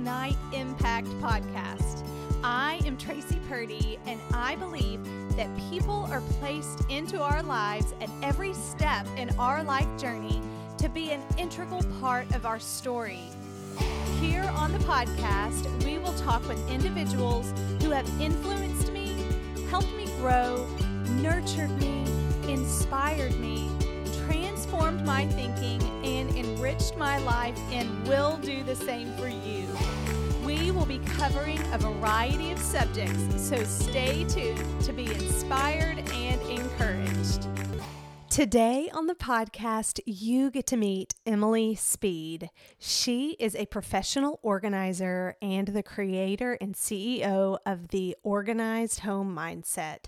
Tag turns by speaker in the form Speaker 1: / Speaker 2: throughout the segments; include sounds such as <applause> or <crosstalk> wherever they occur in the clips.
Speaker 1: Ignite Impact podcast. I am Tracy Purdy, and I believe that people are placed into our lives at every step in our life journey to be an integral part of our story. Here on the podcast, we will talk with individuals who have influenced me, helped me grow, nurtured me, inspired me, transformed my thinking, and enriched my life, and will do the same for you. Will be covering a variety of subjects, so stay tuned to be inspired and encouraged. Today on the podcast, you get to meet Emily Speed. She is a professional organizer and the creator and CEO of the Organized Home Mindset.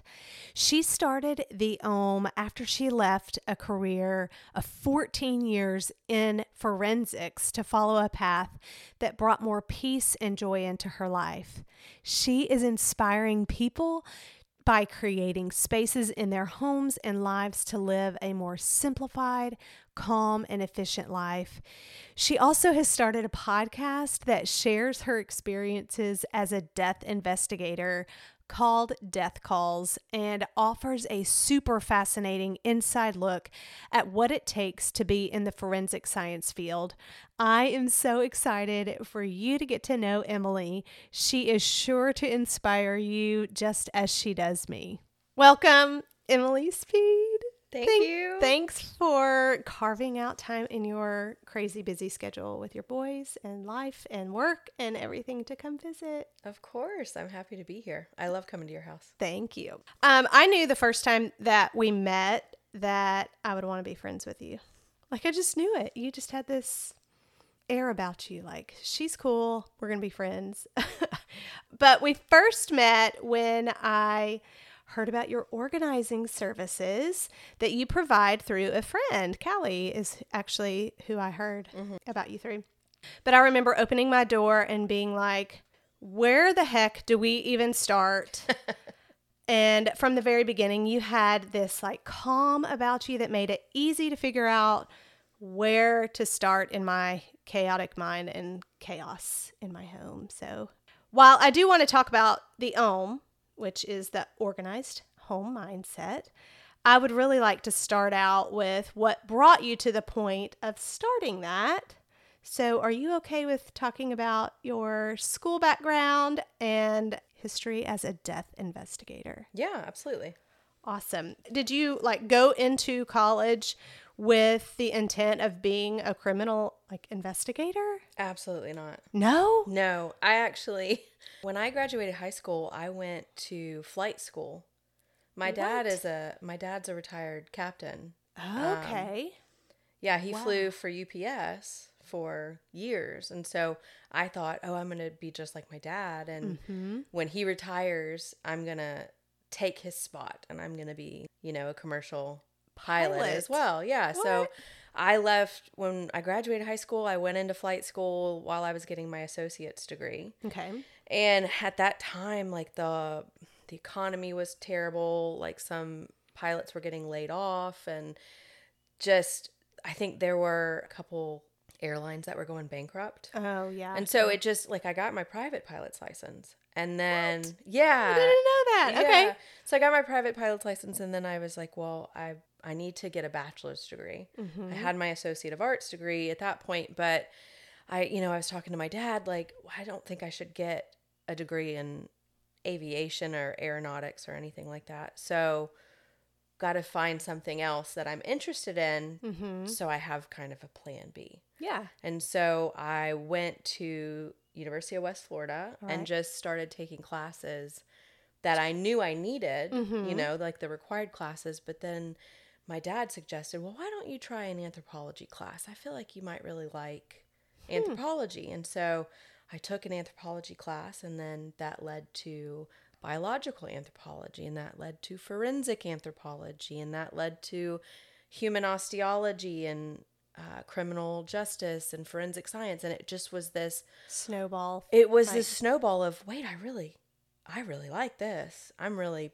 Speaker 1: She started the Ohm after she left a career of 14 years in forensics to follow a path that brought more peace and joy into her life. She is inspiring people by creating spaces in their homes and lives to live a more simplified, calm, and efficient life. She also has started a podcast that shares her experiences as a death investigator called Death Calls and offers a super fascinating inside look at what it takes to be in the forensic science field. I am so excited for you to get to know Emily. She is sure to inspire you just as she does me. Welcome, Emily Speed.
Speaker 2: Thank, Thank you.
Speaker 1: Thanks for carving out time in your crazy busy schedule with your boys and life and work and everything to come visit.
Speaker 2: Of course. I'm happy to be here. I love coming to your house.
Speaker 1: Thank you. Um, I knew the first time that we met that I would want to be friends with you. Like, I just knew it. You just had this air about you like she's cool we're gonna be friends <laughs> but we first met when i heard about your organizing services that you provide through a friend. Callie is actually who I heard mm-hmm. about you through. But I remember opening my door and being like, where the heck do we even start? <laughs> and from the very beginning, you had this like calm about you that made it easy to figure out where to start in my chaotic mind and chaos in my home. So, while I do want to talk about the Ohm, which is the organized home mindset, I would really like to start out with what brought you to the point of starting that. So, are you okay with talking about your school background and history as a death investigator?
Speaker 2: Yeah, absolutely.
Speaker 1: Awesome. Did you like go into college with the intent of being a criminal like investigator?
Speaker 2: Absolutely not.
Speaker 1: No?
Speaker 2: No. I actually <laughs> when I graduated high school, I went to flight school. My what? dad is a my dad's a retired captain.
Speaker 1: Okay. Um,
Speaker 2: yeah, he wow. flew for UPS for years. And so I thought, oh, I'm going to be just like my dad. And mm-hmm. when he retires, I'm going to take his spot and I'm going to be, you know, a commercial pilot, pilot. as well. Yeah. What? So I left when I graduated high school. I went into flight school while I was getting my associate's degree.
Speaker 1: Okay.
Speaker 2: And at that time, like the the economy was terrible. Like some pilots were getting laid off, and just I think there were a couple airlines that were going bankrupt.
Speaker 1: Oh yeah.
Speaker 2: And so it just like I got my private pilot's license. And then what? yeah.
Speaker 1: I didn't know that. Yeah. Okay.
Speaker 2: So I got my private pilot's license and then I was like, well, I I need to get a bachelor's degree. Mm-hmm. I had my associate of arts degree at that point, but I, you know, I was talking to my dad, like, I don't think I should get a degree in aviation or aeronautics or anything like that. So, got to find something else that I'm interested in mm-hmm. so I have kind of a plan B.
Speaker 1: Yeah.
Speaker 2: And so I went to University of West Florida right. and just started taking classes that I knew I needed, mm-hmm. you know, like the required classes, but then my dad suggested, well, why don't you try an anthropology class? I feel like you might really like hmm. anthropology. And so I took an anthropology class, and then that led to biological anthropology, and that led to forensic anthropology, and that led to human osteology and uh, criminal justice and forensic science. And it just was this
Speaker 1: snowball.
Speaker 2: It was this snowball of, wait, I really, I really like this. I'm really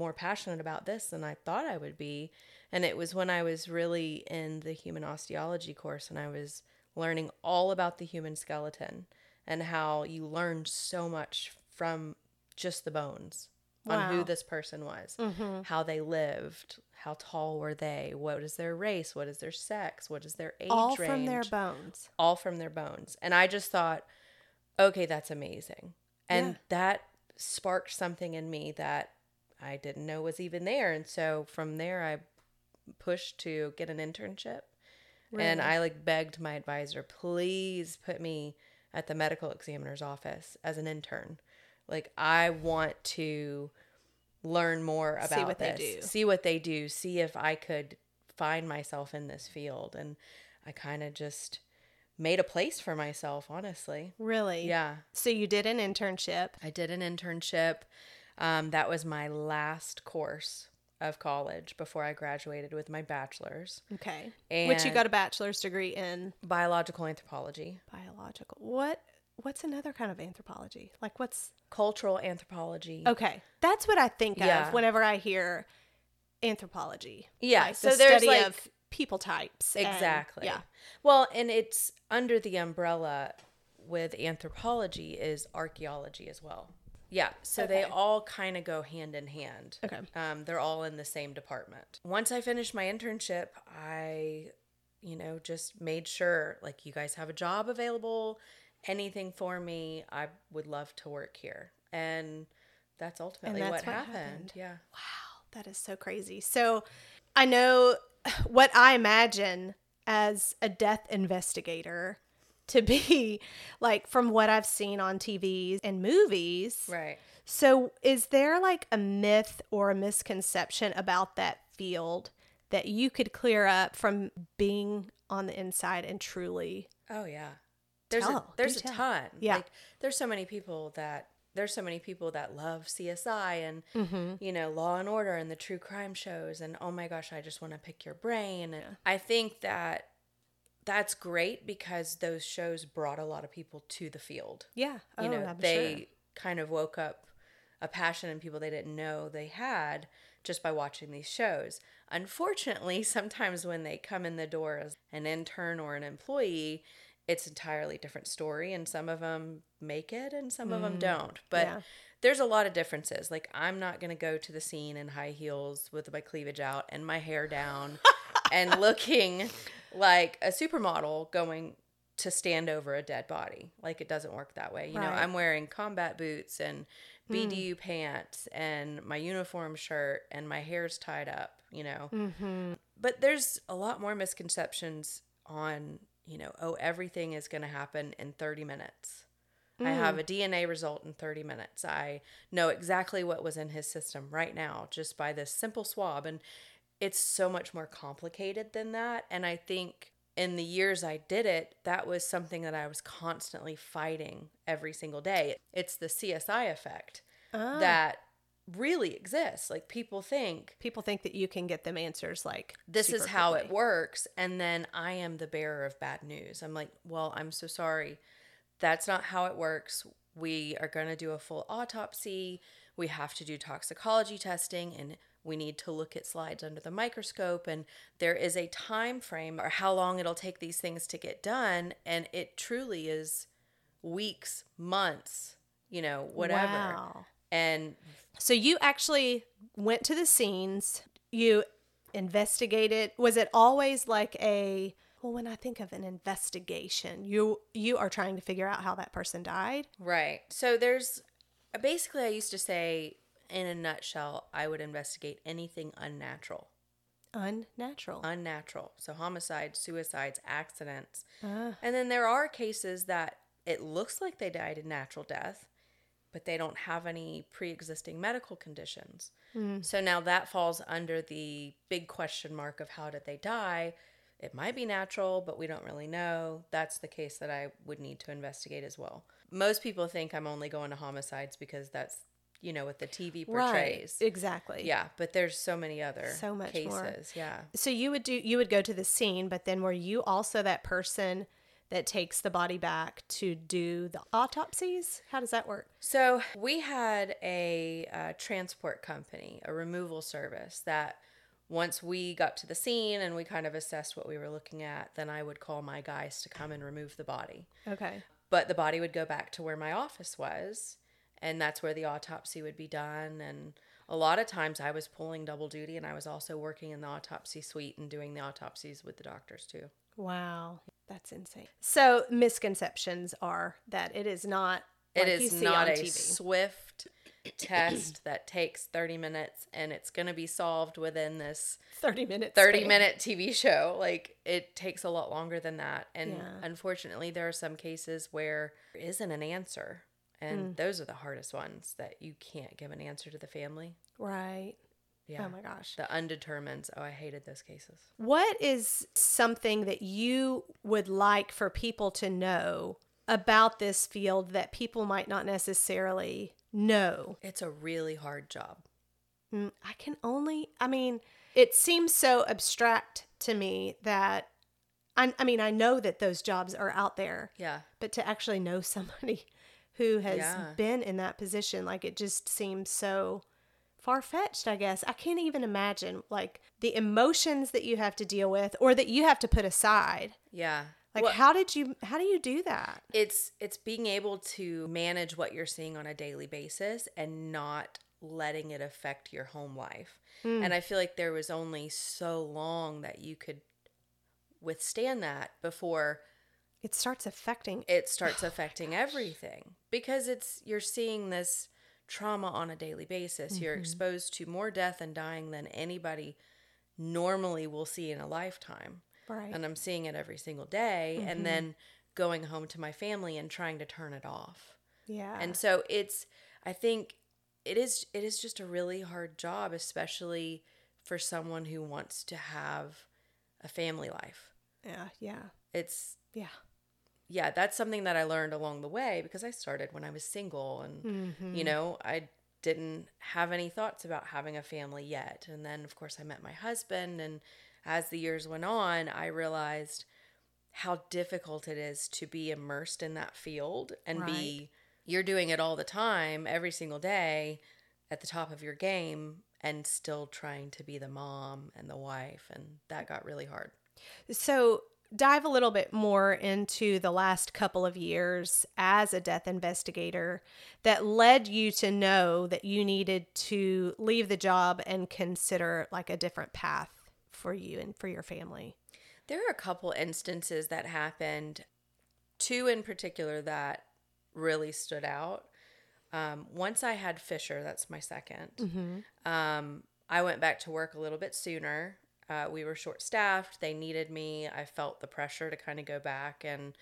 Speaker 2: more passionate about this than I thought I would be. And it was when I was really in the human osteology course and I was learning all about the human skeleton and how you learn so much from just the bones on who this person was, mm-hmm. how they lived, how tall were they, what is their race, what is their sex, what is their age
Speaker 1: All
Speaker 2: range,
Speaker 1: from their bones.
Speaker 2: all from their bones. And I just thought, okay, that's amazing. And
Speaker 1: Yeah.
Speaker 2: that sparked something in me that I didn't know was even there. And so from there, I pushed to get an internship. And I like begged my advisor, please put me at the medical examiner's office as an intern. Like, I want to learn more about
Speaker 1: See what they do.
Speaker 2: see what they do, see if I could find myself in this field. And I kind of just made a place for myself, honestly.
Speaker 1: Really?
Speaker 2: Yeah.
Speaker 1: So you did an internship.
Speaker 2: I did an internship. Um, that was my last course of college before I graduated with my bachelor's.
Speaker 1: Okay. Which you got a bachelor's degree in
Speaker 2: Biological anthropology,
Speaker 1: biological. What what's another kind of anthropology? Like what's
Speaker 2: cultural anthropology.
Speaker 1: Okay. That's what I think
Speaker 2: Yeah.
Speaker 1: of whenever I hear anthropology.
Speaker 2: Yeah,
Speaker 1: Like
Speaker 2: so
Speaker 1: the
Speaker 2: there's,
Speaker 1: study
Speaker 2: like-
Speaker 1: of people types. and-
Speaker 2: Exactly.
Speaker 1: yeah.
Speaker 2: Well, and it's under the umbrella with anthropology is archaeology as well. Yeah, so they all kind of go hand in hand.
Speaker 1: Okay.
Speaker 2: Um, they're all in the same department. Once I finished my internship, I, you know, just made sure like you guys have a job available, anything for me, I would love to work here. And that's ultimately
Speaker 1: that's
Speaker 2: what,
Speaker 1: what
Speaker 2: happened.
Speaker 1: happened.
Speaker 2: Yeah.
Speaker 1: Wow, that is so crazy. So I know <sighs> what I imagine as a death investigator to be <laughs> like from what I've seen on TVs and movies.
Speaker 2: Right.
Speaker 1: So is there like a myth or a misconception about that field that you could clear up from being on the inside and truly
Speaker 2: Oh yeah. There's
Speaker 1: Tell.
Speaker 2: a, there's a
Speaker 1: tell.
Speaker 2: ton.
Speaker 1: Yeah.
Speaker 2: Like there's so many people that there's so many people that love CSI and
Speaker 1: Mm-hmm.
Speaker 2: you know Law and Order and the true crime shows and oh my gosh, I just want to pick your brain and I think that that's great because those shows brought a lot of people to the field.
Speaker 1: Yeah.
Speaker 2: You
Speaker 1: oh,
Speaker 2: know,
Speaker 1: I'm
Speaker 2: they
Speaker 1: sure.
Speaker 2: kind of woke up a passion in people they didn't know they had just by watching these shows. Unfortunately, <laughs> sometimes when they come in the door as an intern or an employee, it's entirely different story and some of them make it and some of them mm, don't. But
Speaker 1: yeah.
Speaker 2: there's a lot of differences. Like I'm not going to go to the scene in high heels with my cleavage out and my hair down <laughs> and looking like a supermodel going to stand over a dead body. Like it doesn't work that way. You know,
Speaker 1: Right. Hmm.
Speaker 2: I'm wearing combat boots and BDU pants and my uniform shirt and my hair's tied up, you know.
Speaker 1: Mm-hmm.
Speaker 2: But there's a lot more misconceptions on, you know, oh, everything is going to happen in 30 minutes. I have
Speaker 1: Mm.
Speaker 2: a DNA result in 30 minutes. I know exactly what was in his system right now just by this simple swab. And it's so much more complicated than that. And I think in the years I did it, that was something that I was constantly fighting every single day. It's the CSI effect
Speaker 1: Ah.
Speaker 2: that really exists. Like people think
Speaker 1: people think that you can get them answers like
Speaker 2: this is how it works and then i am the bearer of bad news i'm like well i'm so sorry that's not how it works we are going to do a full autopsy we have to do toxicology testing and we need to look at slides under the microscope and there is a time frame or how long it'll take these things to get done and it truly is weeks months you know whatever
Speaker 1: Wow.
Speaker 2: and
Speaker 1: So you actually went to the scenes, you investigated. Was it always like a well when I think of an investigation, you you are trying to figure out how that person died?
Speaker 2: Right. So there's basically, I used to say, in a nutshell, I would investigate anything unnatural.
Speaker 1: Unnatural.
Speaker 2: Unnatural. So homicides, suicides, accidents.
Speaker 1: Ah.
Speaker 2: And then there are cases that it looks like they died a natural death, but they don't have any pre existing medical conditions. So now that falls under the big question mark of how did they die? It might be natural, but we don't really know. That's the case that I would need to investigate as well. Most people think I'm only going to homicides because that's, you know, what the TV portrays.
Speaker 1: Right. Exactly.
Speaker 2: Yeah, but there's so many other
Speaker 1: So much
Speaker 2: cases.
Speaker 1: more.
Speaker 2: Yeah.
Speaker 1: So you would do you would go to the scene, but then were you also that person that takes the body back to do the autopsies? How does that work?
Speaker 2: So we had a uh, transport company, a removal service that once we got to the scene and we kind of assessed what we were looking at, then I would call my guys to come and remove the body.
Speaker 1: Okay.
Speaker 2: but the body would go back to where my office was, and that's where the autopsy would be done. And a lot of times I was pulling double duty, and I was also working in the autopsy suite and doing the autopsies with the doctors too.
Speaker 1: Wow, that's insane. So misconceptions are that it is not.
Speaker 2: It is not a swift test that takes 30 minutes and it's going to be solved within this
Speaker 1: 30 minutes
Speaker 2: 30 span. minute TV show like it takes a lot longer than that and yeah. unfortunately there are some cases where there isn't an answer and mm. those are the hardest ones that you can't give an answer to the family
Speaker 1: right yeah. Oh my gosh.
Speaker 2: The undetermined. Oh, I hated those cases.
Speaker 1: What is something that you would like for people to know about this field that people might not necessarily know?
Speaker 2: It's a really hard job.
Speaker 1: Mm, I can only, I mean, it seems so abstract to me that I, I mean, I know that those jobs are out there.
Speaker 2: Yeah.
Speaker 1: But to actually know somebody who has yeah. been in that position, like it just seems so far fetched, I guess. I can't even imagine like the emotions that you have to deal with or that you have to put aside.
Speaker 2: Yeah.
Speaker 1: Like well, how did you how do you do that?
Speaker 2: It's it's being able to manage what you're seeing on a daily basis and not letting it affect your home life. Mm. And I feel like there was only so long that you could withstand that before
Speaker 1: it starts affecting
Speaker 2: it starts <sighs> affecting everything because it's you're seeing this trauma on a daily basis. Mm-hmm. You're exposed to more death and dying than anybody normally will see in a lifetime.
Speaker 1: Right.
Speaker 2: And I'm seeing it every single day mm-hmm. and then going home to my family and trying to turn it off.
Speaker 1: Yeah.
Speaker 2: And so it's I think it is it is just a really hard job especially for someone who wants to have a family life.
Speaker 1: Yeah, yeah.
Speaker 2: It's
Speaker 1: yeah
Speaker 2: yeah, that's something that I learned along the way because I started when I was single and mm-hmm. you know, I didn't have any thoughts about having a family yet. And then of course I met my husband and as the years went on, I realized how difficult it is to be immersed in that field and right. be you're doing it all the time, every single day at the top of your game and still trying to be the mom and the wife and that got really hard.
Speaker 1: So dive a little bit more into the last couple of years as a death investigator that led you to know that you needed to leave the job and consider like a different path for you and for your family?
Speaker 2: There are a couple instances that happened, two in particular that really stood out. Um, once I had Fisher, that's my 2nd mm-hmm. um, I went back to work a little bit sooner uh, we were short staffed. They needed me. I felt the pressure to kind of go back, and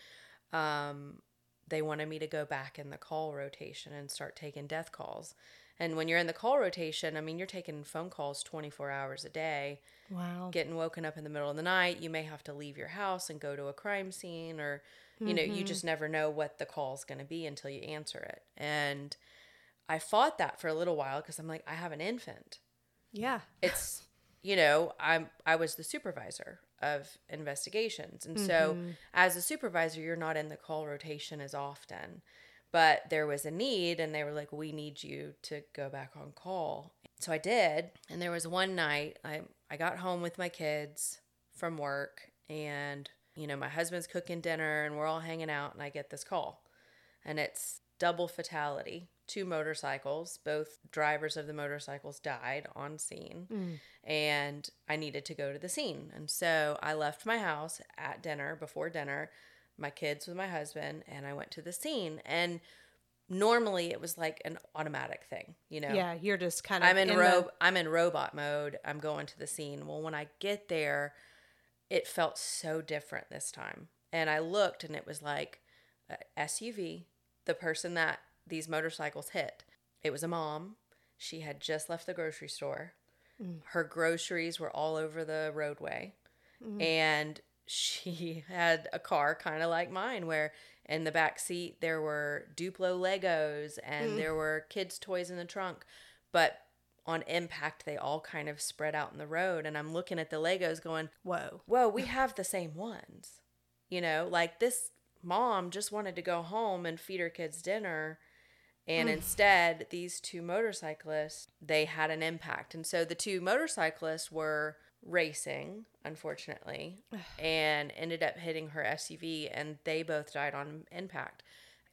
Speaker 2: um, they wanted me to go back in the call rotation and start taking death calls. And when you're in the call rotation, I mean, you're taking phone calls 24 hours a day.
Speaker 1: Wow.
Speaker 2: Getting woken up in the middle of the night. You may have to leave your house and go to a crime scene, or, you mm-hmm. know, you mm-hmm. just never know what the call's going to be until you answer it. And I fought that for a little while because I'm like, I have an infant.
Speaker 1: Yeah.
Speaker 2: It's you know, I'm I was the supervisor of investigations. And mm-hmm. so as a supervisor, you're not in the call rotation as often. But there was a need and they were like, "We need you to go back on call." So I did, and there was one night I I got home with my kids from work and you know, my husband's cooking dinner and we're all hanging out and I get this call. And it's double fatality two motorcycles. Both drivers of the motorcycles died on scene, mm. and I needed to go to the scene. And so I left my house at dinner, before dinner, my kids with my husband, and I went to the scene. And normally it was like an automatic thing, you know.
Speaker 1: Yeah, you're just kind of
Speaker 2: I'm in, in ro- the... I'm in robot mode. I'm going to the scene. Well, when I get there, it felt so different this time. And I looked and it was like SUV, the person that these motorcycles hit. It was a mom. She had just left the grocery store. Mm. Her groceries were all over the roadway. Mm. And she <laughs> had a car kind of like mine where in the back seat there were Duplo Legos and mm. there were kids' toys in the trunk. But on impact, they all kind of spread out in the road. And I'm looking at the Legos going,
Speaker 1: Whoa.
Speaker 2: Whoa, we have the same ones. You know, like this mom just wanted to go home and feed her kids dinner and mm. instead, these two motorcyclists, they had an impact. And so the two motorcyclists were racing, unfortunately, <sighs> and ended up hitting her SUV, and they both died on impact.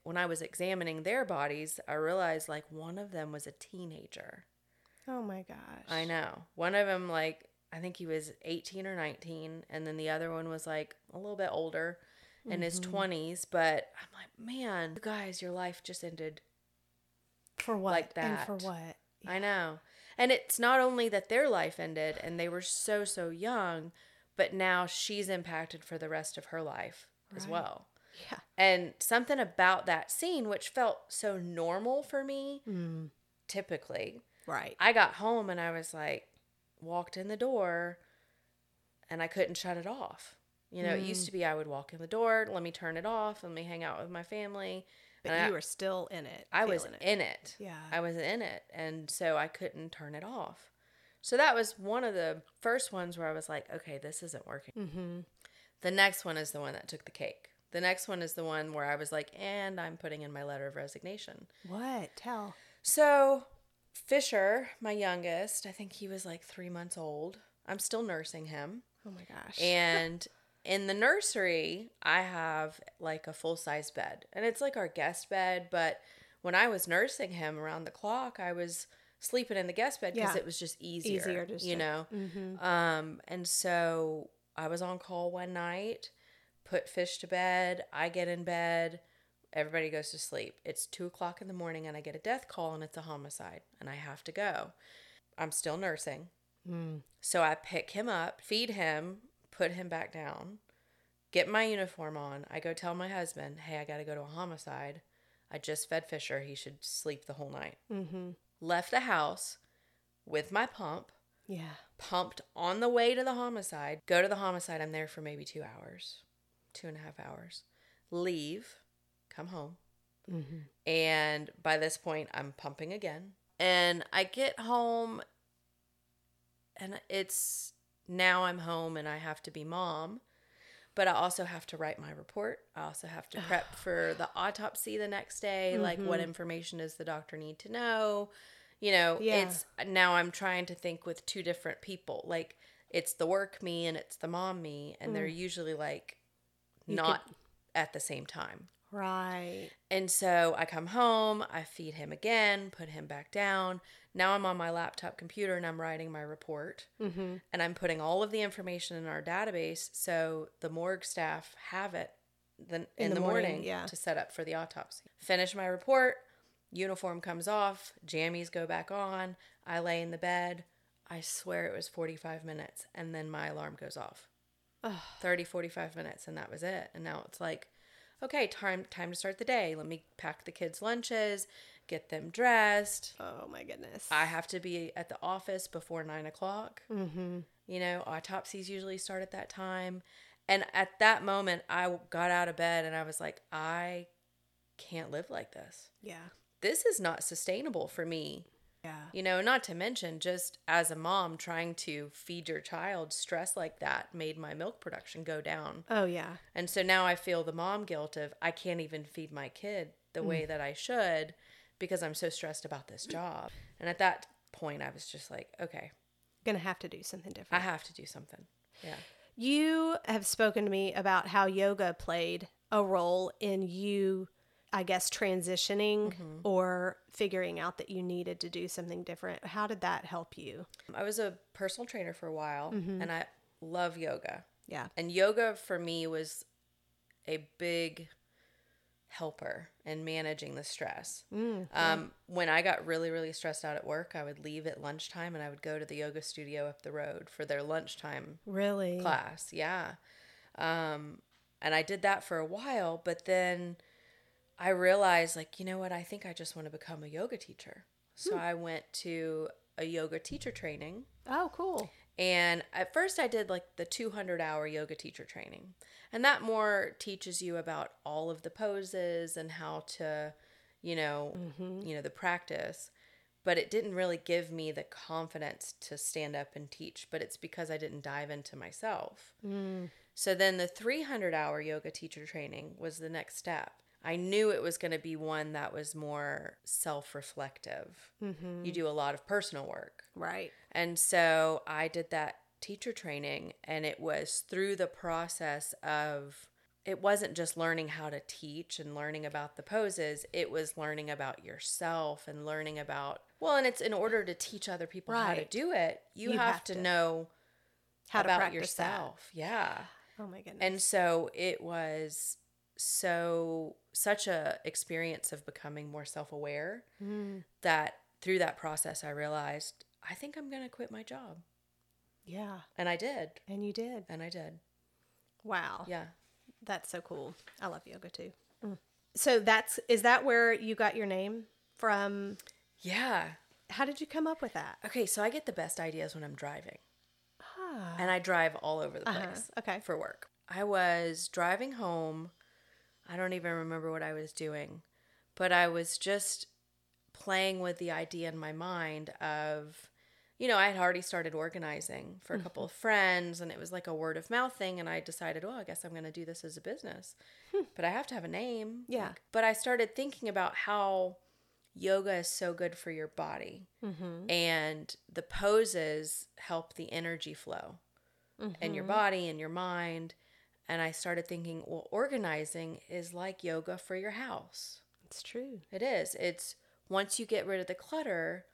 Speaker 2: When I was examining their bodies, I realized like one of them was a teenager.
Speaker 1: Oh my gosh.
Speaker 2: I know. One of them, like, I think he was 18 or 19, and then the other one was like a little bit older in his 20s. But I'm like, man, you guys, your life just ended
Speaker 1: For what?
Speaker 2: like
Speaker 1: And for
Speaker 2: that.
Speaker 1: what?
Speaker 2: I know. And it's not only that their life ended and they were so, so young, but now she's impacted for the rest of her life as well.
Speaker 1: Yeah.
Speaker 2: And something about that scene, which felt so normal for me,
Speaker 1: Mm.
Speaker 2: typically,
Speaker 1: Right.
Speaker 2: I got home and I was like, walked in the door and I couldn't shut it off. You know, it
Speaker 1: Mm.
Speaker 2: used to be I would walk in the door, let me turn it off, let me hang out with my family.
Speaker 1: But
Speaker 2: and I-
Speaker 1: you were still in it.
Speaker 2: I was
Speaker 1: it.
Speaker 2: in it.
Speaker 1: Yeah.
Speaker 2: I was in it. And so I couldn't turn it off. So that was one of the first ones where I was like, okay, this isn't working.
Speaker 1: Mm-hmm.
Speaker 2: The next one is the one that took the cake. The next one is the one where I was like, and I'm putting in my letter of resignation.
Speaker 1: What? Tell.
Speaker 2: So Fisher, my youngest, I think he was like three months old. I'm still nursing him.
Speaker 1: Oh my gosh.
Speaker 2: And in the nursery, I have like a full size bed. And it's like our guest bed. But when I was nursing him around the clock, I was sleeping in the guest bed because
Speaker 1: Yeah.
Speaker 2: it was just easier.
Speaker 1: Easier just
Speaker 2: you know?
Speaker 1: mm-hmm.
Speaker 2: Um, and so I was on call one night, put Fish to bed. I get in bed. Everybody goes to sleep. It's two o'clock in the morning, and I get a death call, and it's a homicide, and I have to go. I'm still nursing.
Speaker 1: Mm.
Speaker 2: So I pick him up, feed him, put him back down, get my uniform on. I go tell my husband, hey, I got to go to a homicide. I just fed Fisher. He should sleep the whole night.
Speaker 1: Mm-hmm.
Speaker 2: Left the house with my pump,
Speaker 1: Yeah.
Speaker 2: pumped on the way to the homicide. Go to the homicide. I'm there for maybe two hours, two and a half hours. Leave, come home.
Speaker 1: Mm-hmm.
Speaker 2: And by this point, I'm pumping again. And I get home, and it's now I'm home and I have to be mom, but I also have to write my report. I also have to prep <sighs> for the autopsy the next day. Like, what mm-hmm. information does the doctor need to know? You know,
Speaker 1: Yeah.
Speaker 2: it's now I'm trying to think with two different people. Like, it's the work me and it's the mom me, and they're mm. usually like
Speaker 1: You
Speaker 2: not at the same time.
Speaker 1: Right.
Speaker 2: And so I come home, I feed him again, put him back down. Now I'm on my laptop computer and I'm writing my report.
Speaker 1: Mm-hmm.
Speaker 2: And I'm putting all of the information in our database so the morgue staff have it the, in, the, morning,
Speaker 1: yeah.
Speaker 2: to set up for the autopsy. Finish my report, uniform comes off, jammies go back on. I lay in the bed. I swear it was 45 minutes and then my alarm goes off.
Speaker 1: Ugh.
Speaker 2: 30 45 minutes and that was it and now it's like okay time time to start the day let me pack the kids lunches get them dressed
Speaker 1: Oh my goodness.
Speaker 2: i have to be at the office before nine o'clock
Speaker 1: mm-hmm.
Speaker 2: you know autopsies usually start at that time and at that moment i got out of bed and i was like i can't live like this
Speaker 1: Yeah.
Speaker 2: this is not sustainable for me
Speaker 1: Yeah.
Speaker 2: you know, not to mention just as a mom trying to feed your child, stress like that made my milk production go down.
Speaker 1: Oh yeah.
Speaker 2: And so now I feel the mom guilt of I can't even feed my kid the way mm. that I should because I'm so stressed about this job. And at that point, I was just like, okay,
Speaker 1: Gonna have to do something different.
Speaker 2: I have to do something. Yeah.
Speaker 1: You have spoken to me about how yoga played a role in you, I guess, transitioning
Speaker 2: Mm-hmm.
Speaker 1: or figuring out that you needed to do something different. How did that help you?
Speaker 2: I was a personal trainer for a while and I love yoga.
Speaker 1: Yeah.
Speaker 2: And yoga for me was a big helper in managing the stress.
Speaker 1: Mm,
Speaker 2: Um, when I got really, really stressed out at work, I would leave at lunchtime and I would go to the yoga studio up the road for their lunchtime
Speaker 1: really?
Speaker 2: class. Yeah. Um, and I did that for a while, but then I realized, like, you know what? I think I just want to become a yoga teacher. So I went to a yoga teacher training.
Speaker 1: Oh, cool.
Speaker 2: And at first, I did like the 200 hour yoga teacher training. And that more teaches you about all of the poses and how to, you know, you know, the practice. But it didn't really give me the confidence to stand up and teach. But it's because I didn't dive into myself.
Speaker 1: Mm.
Speaker 2: So then the 300 hour yoga teacher training was the next step. I knew it was going to be one that was more self reflective.
Speaker 1: Mm-hmm.
Speaker 2: You do a lot of personal work.
Speaker 1: Right.
Speaker 2: And so I did that teacher training and it was through the process of it wasn't just learning how to teach and learning about the poses it was learning about yourself and learning about well and it's in order to teach other people how to do it you,
Speaker 1: You
Speaker 2: have,
Speaker 1: have
Speaker 2: to,
Speaker 1: to
Speaker 2: know
Speaker 1: How to
Speaker 2: about
Speaker 1: that.
Speaker 2: yourself yeah
Speaker 1: Oh my goodness.
Speaker 2: and so it was so such a experience of becoming more self-aware
Speaker 1: Mm,
Speaker 2: that through that process I realized I think I'm going to quit my job.
Speaker 1: yeah.
Speaker 2: And I did.
Speaker 1: And you did.
Speaker 2: And I did.
Speaker 1: Wow.
Speaker 2: Yeah.
Speaker 1: That's so cool. I love yoga too. Mm. So that's is that where you got your name from?
Speaker 2: Yeah.
Speaker 1: How did you come up with that?
Speaker 2: Okay, so I get the best ideas when I'm driving.
Speaker 1: Ah.
Speaker 2: And I drive all over the
Speaker 1: Uh-huh.
Speaker 2: place
Speaker 1: Okay.
Speaker 2: for work. I was driving home. I don't even remember what I was doing, but I was just playing with the idea in my mind of, you know, I had already started organizing for a couple
Speaker 1: Mm-hmm.
Speaker 2: of friends and it was like a word of mouth thing. And I decided, well, I guess I'm going to do this as a business, but I have to have a name.
Speaker 1: Hmm. Yeah.
Speaker 2: But I started thinking about how yoga is so good for your body
Speaker 1: Mm-hmm.
Speaker 2: and the poses help the energy flow in
Speaker 1: Mm-hmm.
Speaker 2: your body and your mind. And I started thinking, well, organizing is like yoga for your house.
Speaker 1: It's true.
Speaker 2: It is. It's once you get rid of the clutter,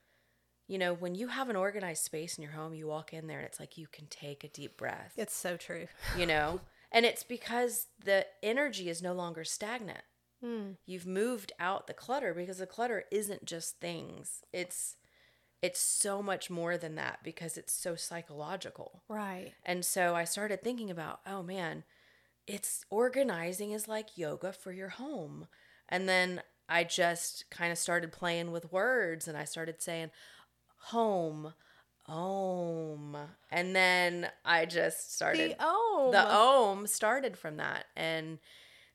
Speaker 2: you know, when you have an organized space in your home, you walk in there and it's like you can take a deep breath,
Speaker 1: It's so true. <laughs>
Speaker 2: you know? And it's because the energy is no longer stagnant.
Speaker 1: Mm.
Speaker 2: You've moved out the clutter because the clutter isn't just things. It's it's so much more than that because it's so psychological.
Speaker 1: Right.
Speaker 2: And so I started thinking about, oh man, it's organizing is like yoga for your home. And then I just kind of started playing with words and I started saying home, home. And then I just started
Speaker 1: The oh.
Speaker 2: the ohm started from that. And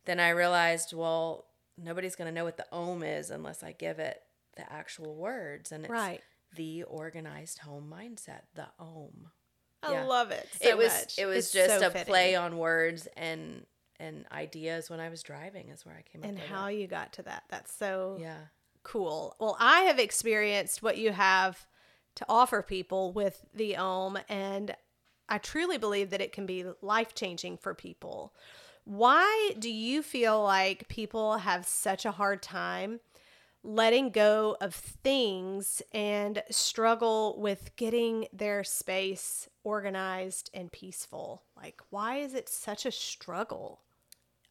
Speaker 2: then I realized, well, nobody's going to know what the ohm is unless I give it the actual words. And it's
Speaker 1: Right.
Speaker 2: the organized home mindset, the ohm.
Speaker 1: I
Speaker 2: yeah.
Speaker 1: love it. So
Speaker 2: it was
Speaker 1: much.
Speaker 2: it was
Speaker 1: It's
Speaker 2: just
Speaker 1: so
Speaker 2: a
Speaker 1: fitting.
Speaker 2: play on words and and ideas when I was driving is where I came up
Speaker 1: and how
Speaker 2: it.
Speaker 1: you got to that. That's so
Speaker 2: Yeah.
Speaker 1: cool. Well, I have experienced what you have to offer people with the Ohm, and I truly believe that it can be life changing for people. Why do you feel like people have such a hard time letting go of things and struggle with getting their space organized and peaceful? Like, why is it such a struggle?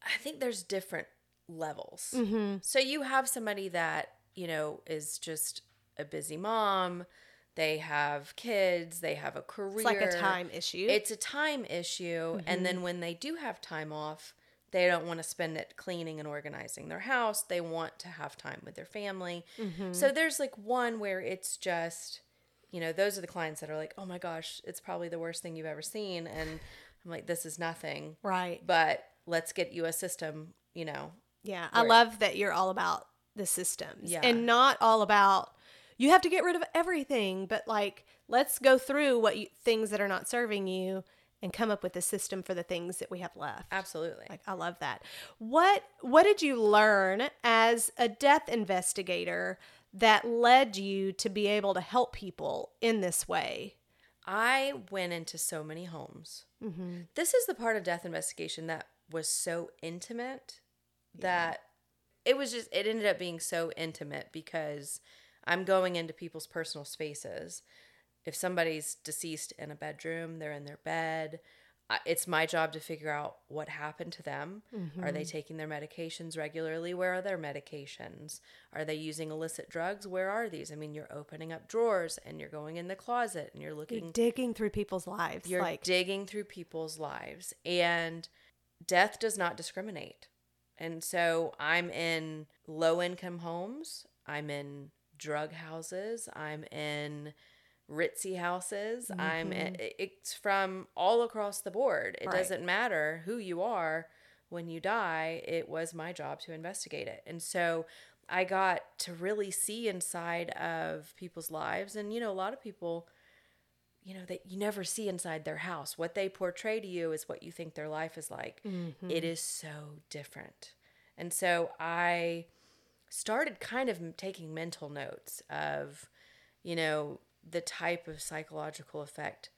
Speaker 2: I think there's different levels.
Speaker 1: Mm-hmm.
Speaker 2: So you have somebody that, you know, is just a busy mom, they have kids, they have a career.
Speaker 1: It's like a time issue.
Speaker 2: It's a time issue. And then when they do have time off, they don't want to spend it cleaning and organizing their house. They want to have time with their family. Mm-hmm. So there's like one where it's just, you know, those are the clients that are like, oh my gosh, it's probably the worst thing you've ever seen. And I'm like, this is nothing.
Speaker 1: right.
Speaker 2: But let's get you a system, you know.
Speaker 1: Yeah, I love that you're all about the systems
Speaker 2: Yeah.
Speaker 1: and not all about you have to get rid of everything, but like let's go through what you, things that are not serving you and come up with a system for the things that we have left.
Speaker 2: Absolutely.
Speaker 1: Like I love that. What what did you learn as a death investigator that led you to be able to help people in this way?
Speaker 2: I went into so many homes.
Speaker 1: Mm-hmm.
Speaker 2: This is the part of death investigation that was so intimate that it was just, it ended up being so intimate because I'm going into people's personal spaces. If somebody's deceased in a bedroom, they're in their bed. It's my job to figure out what happened to them. Are they mm-hmm. taking their medications regularly? Where are their medications? Are they using illicit drugs? Where are these? I mean, you're opening up drawers and you're going in the closet and you're looking
Speaker 1: You're digging through people's lives.
Speaker 2: you're
Speaker 1: like
Speaker 2: digging through people's lives and death does not discriminate and so i'm in low income homes i'm in drug houses i'm in ritzy houses. I'm mm-hmm. it's from all across the board. It
Speaker 1: Right.
Speaker 2: doesn't matter who you are when you die it was my job to investigate it. And so i got to really see inside of people's lives. And you know a lot of people you know that you never see inside their house. What they portray to you is what you think their life is like. It mm-hmm. is so different. And so i started kind of taking mental notes of you know the type of psychological effect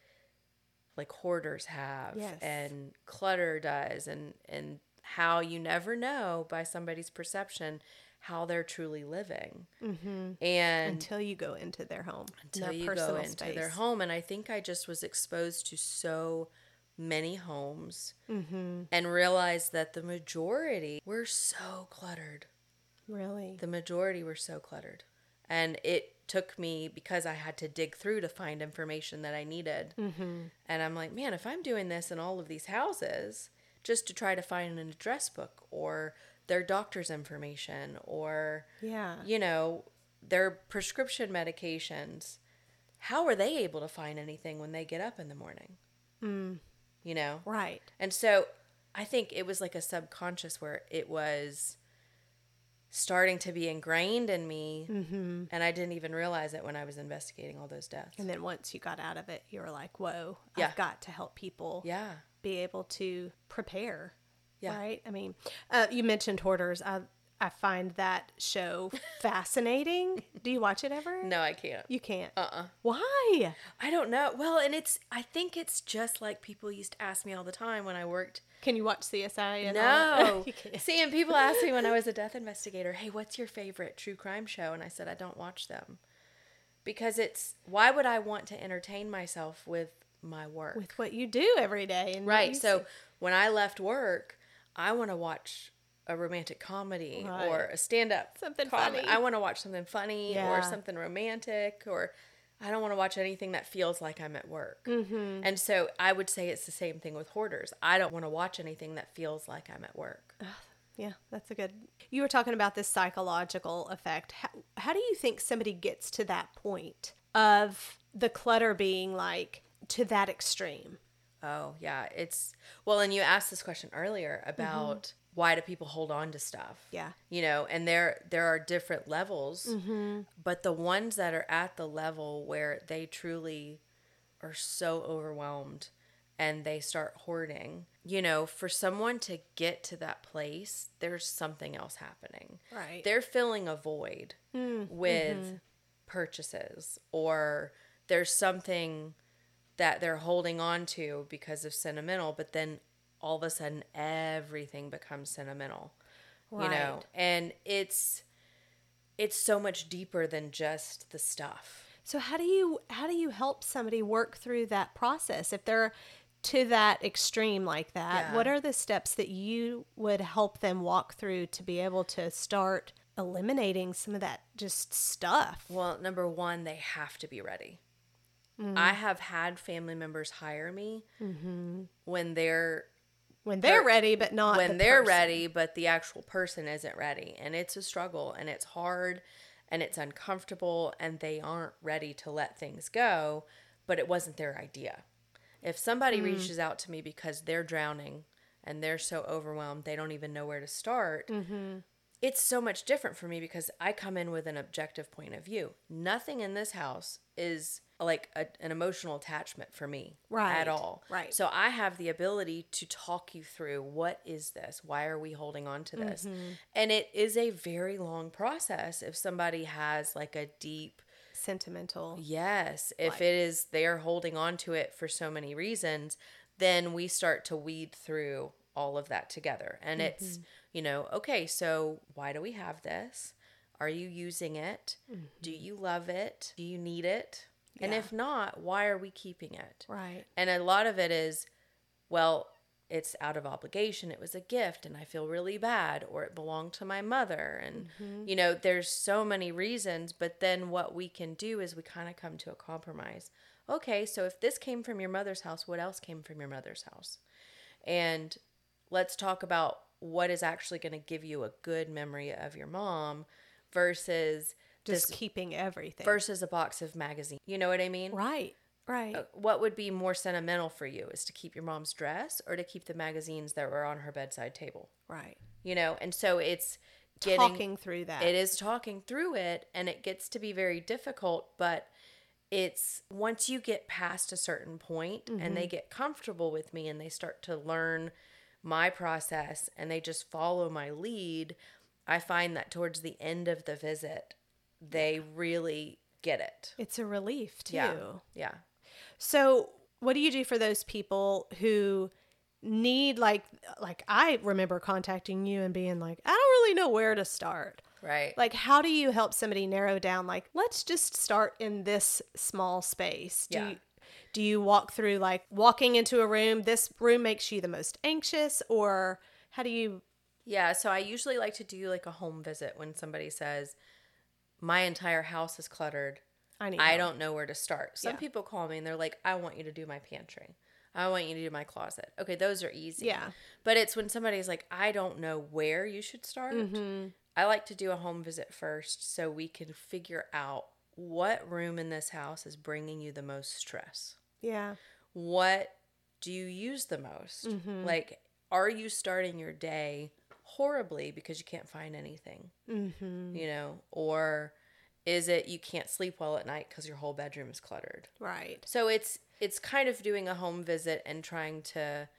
Speaker 2: like hoarders have
Speaker 1: Yes.
Speaker 2: and clutter does and and how you never know by somebody's perception how they're truly living. Mm-hmm. And
Speaker 1: until you go into their home,
Speaker 2: until
Speaker 1: their
Speaker 2: you go into
Speaker 1: space.
Speaker 2: their home. And I think I just was exposed to so many homes
Speaker 1: Mm-hmm.
Speaker 2: and realized that the majority were so cluttered.
Speaker 1: Really?
Speaker 2: The majority were so cluttered. And it took me because I had to dig through to find information that I needed. Mm-hmm. And I'm like, man, if I'm doing this in all of these houses just to try to find an address book or their doctor's information or
Speaker 1: Yeah.
Speaker 2: you know, their prescription medications, how are they able to find anything when they get up in the morning? You know?
Speaker 1: Right.
Speaker 2: And so I think it was like a subconscious where it was starting to be ingrained in me. Mm-hmm. And I didn't even realize it when I was investigating all those deaths.
Speaker 1: And then once you got out of it, you were like, "Whoa,
Speaker 2: Yeah.
Speaker 1: I've got to help people
Speaker 2: yeah.
Speaker 1: be able to prepare."
Speaker 2: Yeah.
Speaker 1: Right? I mean, uh, you mentioned hoarders. I I find that show <laughs> fascinating. Do you watch it ever?
Speaker 2: No, I can't.
Speaker 1: You can't.
Speaker 2: Uh uh
Speaker 1: Why?
Speaker 2: I don't know. Well, and it's, I think it's just like people used to ask me all the time when I worked
Speaker 1: Can you watch CSI? And all <laughs> that?
Speaker 2: No. See, and people ask me when I was a death investigator, hey, what's your favorite true crime show? And I said, I don't watch them. Because it's, why would I want to entertain myself with my work?
Speaker 1: With what you do every day, and
Speaker 2: right. So when I left work, I want to watch a romantic comedy or a stand up.
Speaker 1: Something funny.
Speaker 2: I want to watch something funny
Speaker 1: Yeah.
Speaker 2: or something romantic or. I don't want to watch anything that feels like I'm at work.
Speaker 1: Mm-hmm.
Speaker 2: And so I would say it's the same thing with hoarders. I don't want to watch anything that feels like I'm at work.
Speaker 1: Yeah, that's a good. You were talking about this psychological effect. How, how do you think somebody gets to that point of the clutter being like to that extreme?
Speaker 2: Oh, yeah. It's well, and you asked this question earlier about why do people hold on to stuff?
Speaker 1: Yeah.
Speaker 2: You know, and there there are different levels, mm-hmm. but the ones that are at the level where they truly are so overwhelmed and they start hoarding, you know, for someone to get to that place, there's something else happening.
Speaker 1: Right.
Speaker 2: They're filling a void mm, with mm-hmm. purchases or there's something that they're holding on to because of sentimental, but then all of a sudden everything becomes sentimental. You know, and it's it's so much deeper than just the stuff.
Speaker 1: So how do you how do you help somebody work through that process if they're to that extreme like that?
Speaker 2: Yeah.
Speaker 1: What are the steps that you would help them walk through to be able to start eliminating some of that just stuff?
Speaker 2: Well, number one, they have to be ready.
Speaker 1: Mm.
Speaker 2: I have had family members hire me
Speaker 1: Mm-hmm.
Speaker 2: when they're
Speaker 1: When they're
Speaker 2: They're-
Speaker 1: ready, but not
Speaker 2: when
Speaker 1: the
Speaker 2: they're
Speaker 1: person.
Speaker 2: ready, but the actual person isn't ready. And it's a struggle and it's hard and it's uncomfortable and they aren't ready to let things go, but it wasn't their idea. If somebody mm. reaches out to me because they're drowning and they're so overwhelmed, they don't even know where to start. Mm-hmm. It's so much different for me because I come in with an objective point of view. Nothing in this house is like a, an emotional attachment for me
Speaker 1: Right,
Speaker 2: at all.
Speaker 1: right.
Speaker 2: So I have the ability to talk you through what is this? Why are we holding on to this?
Speaker 1: Mm-hmm.
Speaker 2: And it is a very long process if somebody has like a deep
Speaker 1: sentimental.
Speaker 2: yes, if it is they're holding on to it for so many reasons, then we start to weed through all of that together. And
Speaker 1: Mm-hmm.
Speaker 2: it's, you know, okay, so why do we have this? Are you using it? Do you love it? Do you need it? And.
Speaker 1: Yeah.
Speaker 2: if not, why are we keeping it?
Speaker 1: Right.
Speaker 2: And a lot of it is, well, it's out of obligation. It was a gift and I feel really bad, or it belonged to my mother. And,
Speaker 1: Mm-hmm.
Speaker 2: you know, there's so many reasons. But then what we can do is we kind of come to a compromise. Okay, so if this came from your mother's house, what else came from your mother's house? And let's talk about what is actually going to give you a good memory of your mom versus
Speaker 1: Just keeping everything.
Speaker 2: versus a box of magazines. You know what I mean?
Speaker 1: Right. Right.
Speaker 2: Uh, what would be more sentimental for you is to keep your mom's dress or to keep the magazines that were on her bedside table
Speaker 1: right.
Speaker 2: you know and so it's getting
Speaker 1: Talking through that.
Speaker 2: it is talking through it and it gets to be very difficult but it's once you get past a certain point and
Speaker 1: Mm-hmm.
Speaker 2: they get comfortable with me and they start to learn my process and they just follow my lead i find that towards the end of the visit they really get it
Speaker 1: It's a relief too.
Speaker 2: yeah yeah
Speaker 1: So what do you do for those people who need like like I remember contacting you and being like, I don't really know where to start.
Speaker 2: Right.
Speaker 1: Like how do you help somebody narrow down like let's just start in this small space? Do
Speaker 2: Yeah.
Speaker 1: you, do you walk through like walking into a room, this room makes you the most anxious or how do you
Speaker 2: Yeah, so I usually like to do like a home visit when somebody says, My entire house is cluttered.
Speaker 1: I need
Speaker 2: I
Speaker 1: help."
Speaker 2: don't know where to start. Some
Speaker 1: Yeah.
Speaker 2: people call me and they're like, I want you to do my pantry. I want you to do my closet. Okay, those are easy.
Speaker 1: Yeah.
Speaker 2: But it's when somebody's like, I don't know where you should start.
Speaker 1: Mm-hmm.
Speaker 2: I like to do a home visit first so we can figure out what room in this house is bringing you the most stress.
Speaker 1: Yeah.
Speaker 2: What do you use the most?
Speaker 1: Mm-hmm.
Speaker 2: Like, are you starting your day horribly because you can't find anything?
Speaker 1: Mm-hmm.
Speaker 2: You know, or is it you can't sleep well at night because your whole bedroom is cluttered?
Speaker 1: Right.
Speaker 2: So it's it's kind of doing a home visit and trying to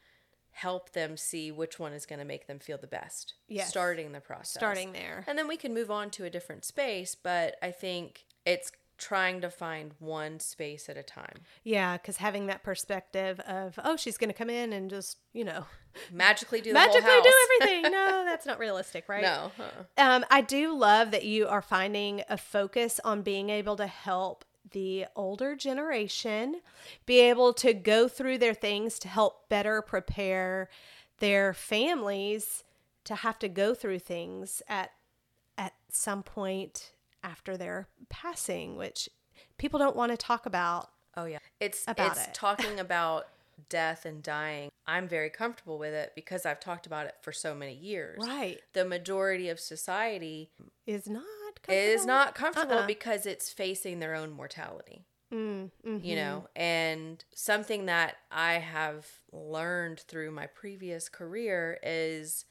Speaker 2: help them see which one is going to make them feel the best.
Speaker 1: Yes.
Speaker 2: Starting the process.
Speaker 1: Starting there.
Speaker 2: And then we can move on to a different space, but I think it's trying to find one space at a time.
Speaker 1: Yeah, because having that perspective of, oh, she's going to come in and just, you know,
Speaker 2: Magically do the
Speaker 1: magically
Speaker 2: whole house.
Speaker 1: do everything. <laughs> No, that's not realistic, right?
Speaker 2: No. uh-uh.
Speaker 1: Um, I do love that you are finding a focus on being able to help the older generation be able to go through their things to help better prepare their families to have to go through things at at some point after their passing, which people don't want to talk about.
Speaker 2: Oh yeah. It's
Speaker 1: About
Speaker 2: it's
Speaker 1: it. <laughs>
Speaker 2: talking about death and dying. I'm very comfortable with it because I've talked about it for so many years.
Speaker 1: Right.
Speaker 2: The majority of society
Speaker 1: Is not
Speaker 2: is
Speaker 1: comfortable.
Speaker 2: not comfortable
Speaker 1: Uh-uh.
Speaker 2: because it's facing their own mortality.
Speaker 1: Mm, mhm.
Speaker 2: you know and something that i have learned through my previous career is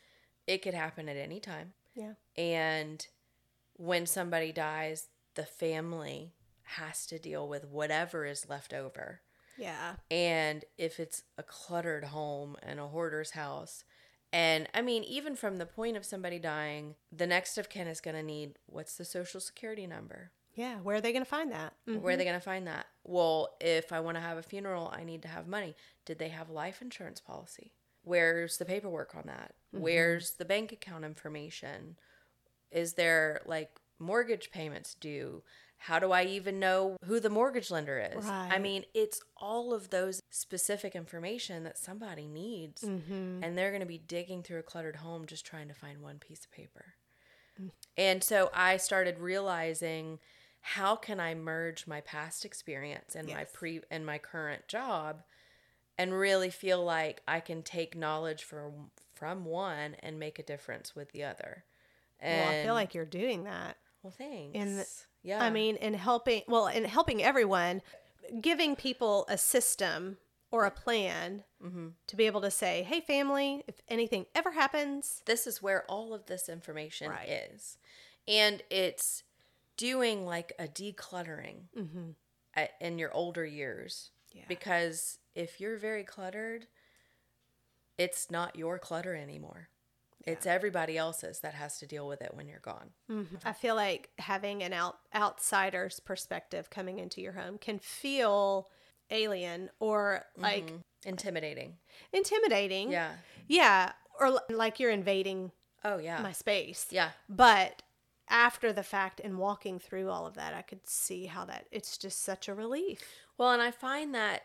Speaker 2: it could happen at any time
Speaker 1: Yeah.
Speaker 2: and when somebody dies the family has to deal with whatever is left over
Speaker 1: Yeah.
Speaker 2: and if it's a cluttered home and a hoarder's house and i mean even from the point of somebody dying the next of kin is going to need what's the social security number
Speaker 1: Yeah. Where are they going to find that? Mm.
Speaker 2: where are they going to find that? Well, if I want to have a funeral, I need to have money. Did they have life insurance policy? Where's the paperwork on that? Where's the bank account information? Is there like mortgage payments due? How do I even know who the mortgage lender is? I mean, it's all of those specific information that somebody needs.
Speaker 1: Mm-hmm.
Speaker 2: And they're going to be digging through a cluttered home just trying to find one piece of paper. And so I started realizing how can I merge my past experience and my pre and my current job and really feel like I can take knowledge from from one and make a difference with the other. And
Speaker 1: Well, I feel like you're doing that.
Speaker 2: well, thanks. yeah,
Speaker 1: I mean, in helping, well, in helping everyone, giving people a system or a plan
Speaker 2: Mm-hmm.
Speaker 1: to be able to say, hey, family, if anything ever happens,
Speaker 2: this is where all of this information
Speaker 1: Right.
Speaker 2: is, and it's doing like a decluttering
Speaker 1: mm-hmm.
Speaker 2: at, in your older years
Speaker 1: yeah.
Speaker 2: because if you're very cluttered, it's not your clutter anymore. It's everybody else's that has to deal with it when you're gone.
Speaker 1: Mhm. I feel like having an out, outsider's perspective coming into your home can feel alien or like
Speaker 2: Mhm. intimidating.
Speaker 1: intimidating.
Speaker 2: Yeah.
Speaker 1: Yeah. Or like you're invading
Speaker 2: Oh yeah.
Speaker 1: my space.
Speaker 2: yeah.
Speaker 1: But after the fact and walking through all of that, I could see how that it's just such a relief.
Speaker 2: Well, and I find that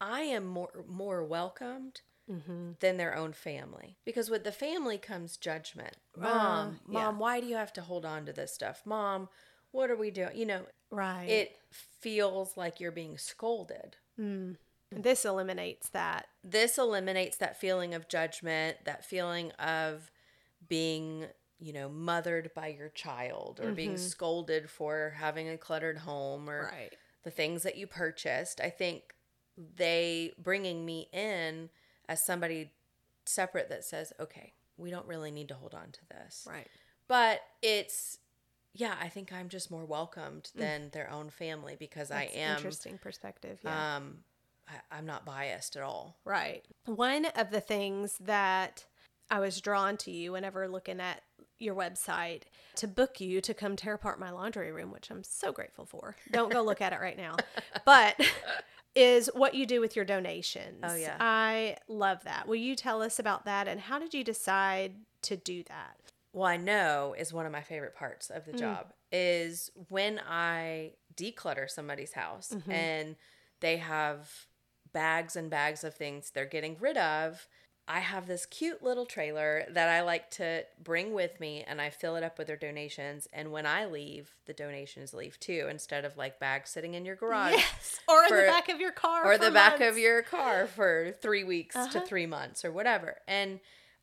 Speaker 2: I am more more welcomed
Speaker 1: Mm-hmm.
Speaker 2: than their own family because with the family comes judgment.
Speaker 1: Uh,
Speaker 2: Mom,
Speaker 1: yeah.
Speaker 2: mom, why do you have to hold on to this stuff? Mom, what are we doing? You know,
Speaker 1: Right.
Speaker 2: it feels like you're being scolded.
Speaker 1: Mm. This eliminates that.
Speaker 2: this eliminates that feeling of judgment, that feeling of being, you know, mothered by your child or being scolded for having a cluttered home or
Speaker 1: Right.
Speaker 2: the things that you purchased. I think they bringing me in as somebody separate that says, okay, we don't really need to hold on to this.
Speaker 1: Right.
Speaker 2: But it's, yeah, I think I'm just more welcomed than their own family because I
Speaker 1: Mm.
Speaker 2: Am,
Speaker 1: interesting perspective. Yeah.
Speaker 2: um, I, I'm not biased at all.
Speaker 1: Right. One of the things that I was drawn to you whenever looking at your website to book you to come tear apart my laundry room, which I'm so grateful for. Don't go look at it right now. <laughs> But is what you do with your donations.
Speaker 2: Oh, yeah.
Speaker 1: I love that. Will you tell us about that and how did you decide to do that?
Speaker 2: Well, I know is one of my favorite parts of the
Speaker 1: Mm.
Speaker 2: job is when I declutter somebody's house
Speaker 1: Mm-hmm.
Speaker 2: and they have bags and bags of things they're getting rid of. I have this cute little trailer that I like to bring with me and I fill it up with their donations. And when I leave, the donations leave too, instead of like bags sitting in your garage
Speaker 1: Yes. Or in the back of your car.
Speaker 2: or
Speaker 1: for
Speaker 2: the back of your car for three weeks to
Speaker 1: Uh-huh.
Speaker 2: three months or whatever. And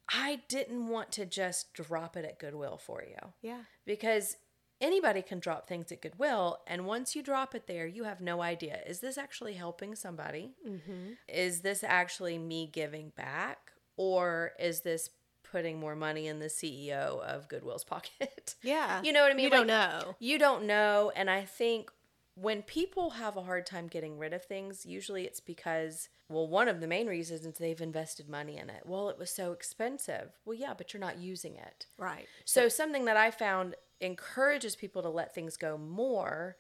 Speaker 2: I didn't want to just drop it at Goodwill for you
Speaker 1: Yeah.
Speaker 2: because anybody can drop things at Goodwill. And once you drop it there, you have no idea is this actually helping somebody?
Speaker 1: Mm-hmm.
Speaker 2: Is this actually me giving back? Or is this putting more money in the CEO of Goodwill's pocket? <laughs>
Speaker 1: Yeah.
Speaker 2: You know what I mean?
Speaker 1: You don't know.
Speaker 2: you don't know. And I think when people have a hard time getting rid of things, usually it's because, well, one of the main reasons is they've invested money in it. Well, it was so expensive. Well, yeah, but you're not using it.
Speaker 1: Right.
Speaker 2: So, something that I found encourages people to let things go more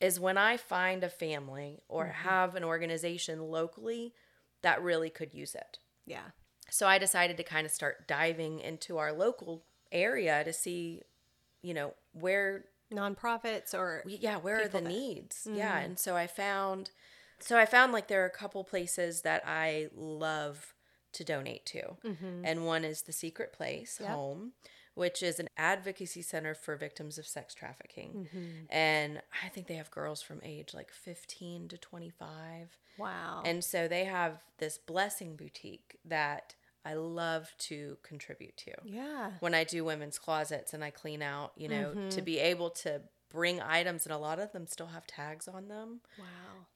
Speaker 2: is when I find a family or mm-hmm. have an organization locally that really could use it.
Speaker 1: Yeah.
Speaker 2: So I decided to kind of start diving into our local area to see, you know, where
Speaker 1: Nonprofits or
Speaker 2: yeah where are the
Speaker 1: that-
Speaker 2: needs yeah and so i found so i found like there are a couple places that i love to donate to and one is the secret place
Speaker 1: Yep.
Speaker 2: home which is an advocacy center for victims of sex trafficking
Speaker 1: Mm-hmm.
Speaker 2: and i think they have girls from age like 15 to 25
Speaker 1: wow.
Speaker 2: and so they have this blessing boutique that i love to contribute to
Speaker 1: yeah.
Speaker 2: when I do women's closets and I clean out, you know,
Speaker 1: Mm-hmm.
Speaker 2: to be able to bring items and a lot of them still have tags on them.
Speaker 1: Wow.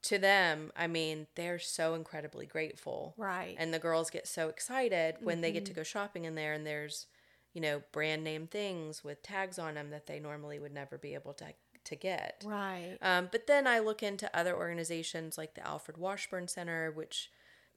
Speaker 2: To them, I mean, they're so incredibly grateful.
Speaker 1: Right.
Speaker 2: And the girls get so excited when they
Speaker 1: Mm-hmm.
Speaker 2: get to go shopping in there and there's, you know, brand name things with tags on them that they normally would never be able to to get.
Speaker 1: right.
Speaker 2: Um, but then I look into other organizations like the Alfred Washburn Center, which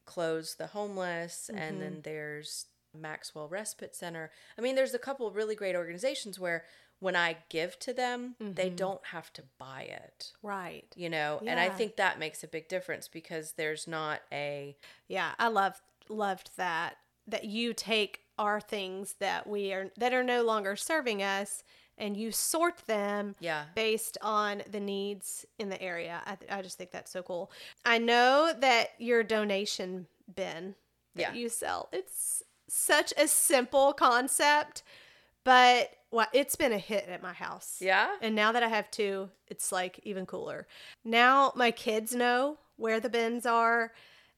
Speaker 2: close the homeless, and
Speaker 1: Mm-hmm.
Speaker 2: then there's Maxwell Respite Center. I mean, there's a couple of really great organizations where when I give to them, they
Speaker 1: Mm-hmm.
Speaker 2: don't have to buy it,
Speaker 1: right.
Speaker 2: you know? And I think that makes a big difference because there's not a,
Speaker 1: Yeah, I love loved that that you take our things that we are that are no longer serving us and you sort them
Speaker 2: yeah.
Speaker 1: based on the needs in the area. I, th- I just think that's so cool. I know that your donation bin that
Speaker 2: Yeah.
Speaker 1: you sell, it's such a simple concept, but well, it's been a hit at my house.
Speaker 2: Yeah.
Speaker 1: And now that I have two, it's like even cooler. Now my kids know where the bins are.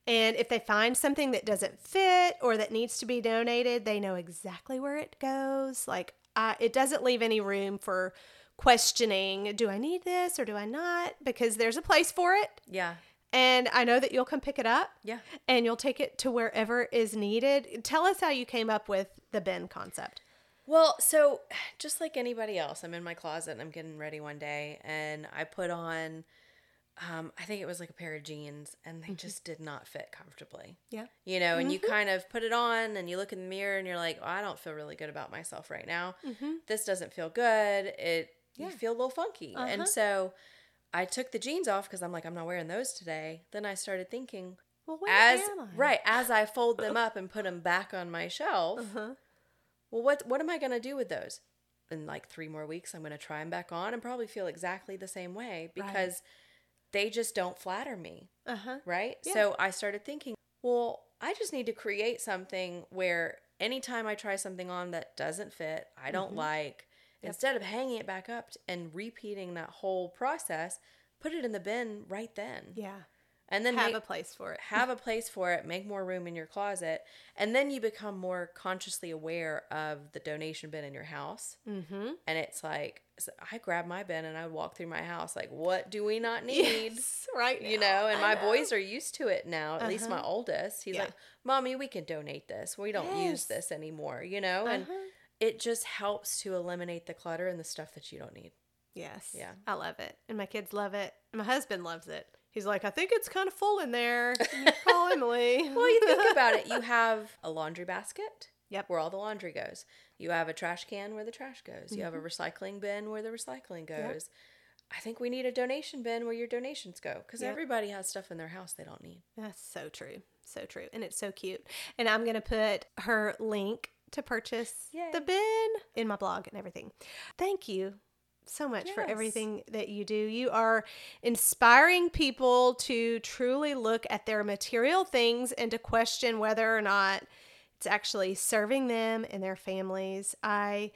Speaker 1: And if they find something that doesn't fit or that needs to be donated, they know exactly where it goes. Like, It doesn't leave any room for questioning do I need this or do I not? Because there's a place for it.
Speaker 2: Yeah.
Speaker 1: And I know that you'll come pick it up
Speaker 2: Yeah.
Speaker 1: and you'll take it to wherever is needed. Tell us how you came up with the bin concept.
Speaker 2: Well, so just like anybody else, I'm in my closet and I'm getting ready one day and I put on um, I think it was like a pair of jeans and they just did not fit comfortably.
Speaker 1: Yeah.
Speaker 2: You know, and you kind of put it on and you look in the mirror and you're like, oh, I don't feel really good about myself right now. This doesn't feel good. It
Speaker 1: Yeah.
Speaker 2: you feel a little funky.
Speaker 1: Uh-huh.
Speaker 2: And so I took the jeans off because I'm like, I'm not wearing those today. Then I started thinking,
Speaker 1: Well, where
Speaker 2: as
Speaker 1: am I?
Speaker 2: right as I fold them up and put them <laughs> back on my shelf,
Speaker 1: Uh-huh.
Speaker 2: well, what what am I gonna do with those? In like three more weeks, I'm gonna try them back on and probably feel exactly the same way because they just don't flatter me,
Speaker 1: Uh-huh.
Speaker 2: right?
Speaker 1: Yeah.
Speaker 2: So I started thinking, well, I just need to create something where anytime I try something on that doesn't fit, I don't
Speaker 1: Mm-hmm.
Speaker 2: like, instead of hanging it back up and repeating that whole process, put it in the bin right then,
Speaker 1: Yeah.
Speaker 2: and then
Speaker 1: Have
Speaker 2: make-
Speaker 1: a place for it.
Speaker 2: have a <laughs> place for it, make more room in your closet, and then you become more consciously aware of the donation bin in your house.
Speaker 1: Mm-hmm.
Speaker 2: And it's like, so I grab my bin and I walk through my house, like, what do we not <laughs> need?
Speaker 1: Yes, right.
Speaker 2: You know, and
Speaker 1: I
Speaker 2: my
Speaker 1: know.
Speaker 2: boys are used to it now, at least my
Speaker 1: Uh-huh.
Speaker 2: oldest. He's
Speaker 1: Yeah.
Speaker 2: like, Mommy, we can donate this. We don't use this anymore, you know? And
Speaker 1: Uh-huh.
Speaker 2: it just helps to eliminate the clutter and the stuff that you don't need.
Speaker 1: Yes.
Speaker 2: Yeah.
Speaker 1: I love it. And my kids love it. And my husband loves it. He's like, I think it's kind of full in there. <laughs> Call Emily.
Speaker 2: Well, you think about it. <laughs> You have a laundry basket.
Speaker 1: Yep.
Speaker 2: Where all the laundry goes. You have a trash can where the trash goes. You have a mm-hmm. recycling bin where the recycling goes. I think we need a donation bin where your donations go because
Speaker 1: Yep.
Speaker 2: everybody has stuff in their house they don't need.
Speaker 1: That's so true. So true. And it's so cute. And I'm going to put her link to purchase
Speaker 2: Yay.
Speaker 1: the bin in my blog and everything. Thank you so much for everything that you do. You are inspiring people to truly look at their material things and to question whether or not it's actually serving them and their families. I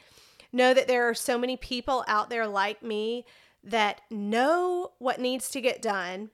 Speaker 1: know that there are so many people out there like me that know what needs to get done